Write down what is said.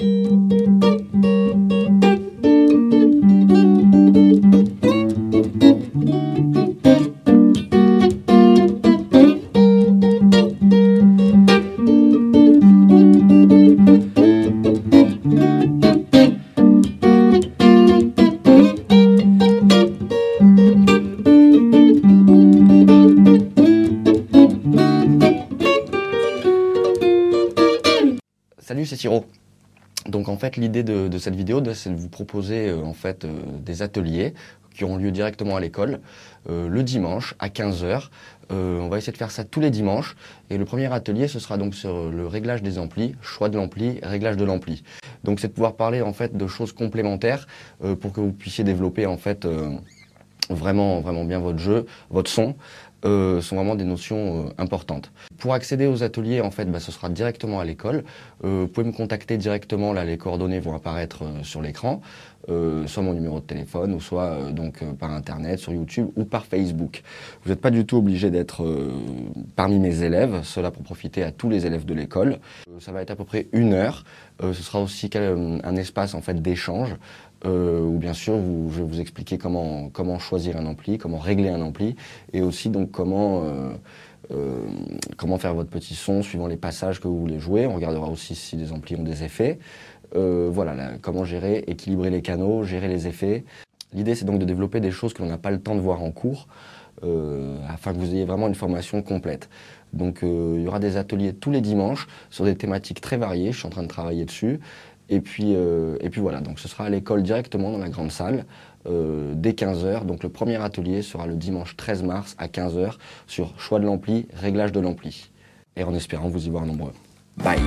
Salut, c'est Siro. Donc en fait, l'idée de, cette vidéo, c'est de vous proposer euh, en fait euh, des ateliers qui auront lieu directement à l'école euh, le dimanche à 15h. on va essayer de faire ça tous les dimanches. Et le premier atelier, ce sera donc sur le réglage des amplis, choix de l'ampli, réglage de l'ampli. Donc c'est de pouvoir parler en fait de choses complémentaires pour que vous puissiez développer en fait vraiment, vraiment bien votre jeu, votre son. Euh, sont vraiment des notions importantes. Pour accéder aux ateliers, en fait, bah, ce sera directement à l'école. Euh, vous pouvez me contacter directement, là les coordonnées vont apparaître sur l'écran, soit mon numéro de téléphone, ou soit donc par internet, sur YouTube ou par Facebook. Vous n'êtes pas du tout obligé d'être parmi mes élèves, cela pour profiter à tous les élèves de l'école. ça va être à peu près une heure. ce sera aussi un espace en fait d'échange euh, où bien sûr je vais vous expliquer comment, comment choisir un ampli, comment régler un ampli, et aussi donc comment, euh, euh, comment faire votre petit son suivant les passages que vous voulez jouer. On regardera aussi si les amplis ont des effets. voilà, comment gérer, équilibrer les canaux, gérer les effets. L'idée c'est donc de développer des choses que l'on n'a pas le temps de voir en cours, afin que vous ayez vraiment une formation complète. Donc il y aura des ateliers tous les dimanches sur des thématiques très variées, je suis en train de travailler dessus. Et puis, euh, et puis voilà, donc ce sera à l'école directement dans la grande salle euh, dès 15h. Donc le premier atelier sera le dimanche 13 mars à 15h sur choix de l'ampli, réglage de l'ampli. Et en espérant vous y voir nombreux. Bye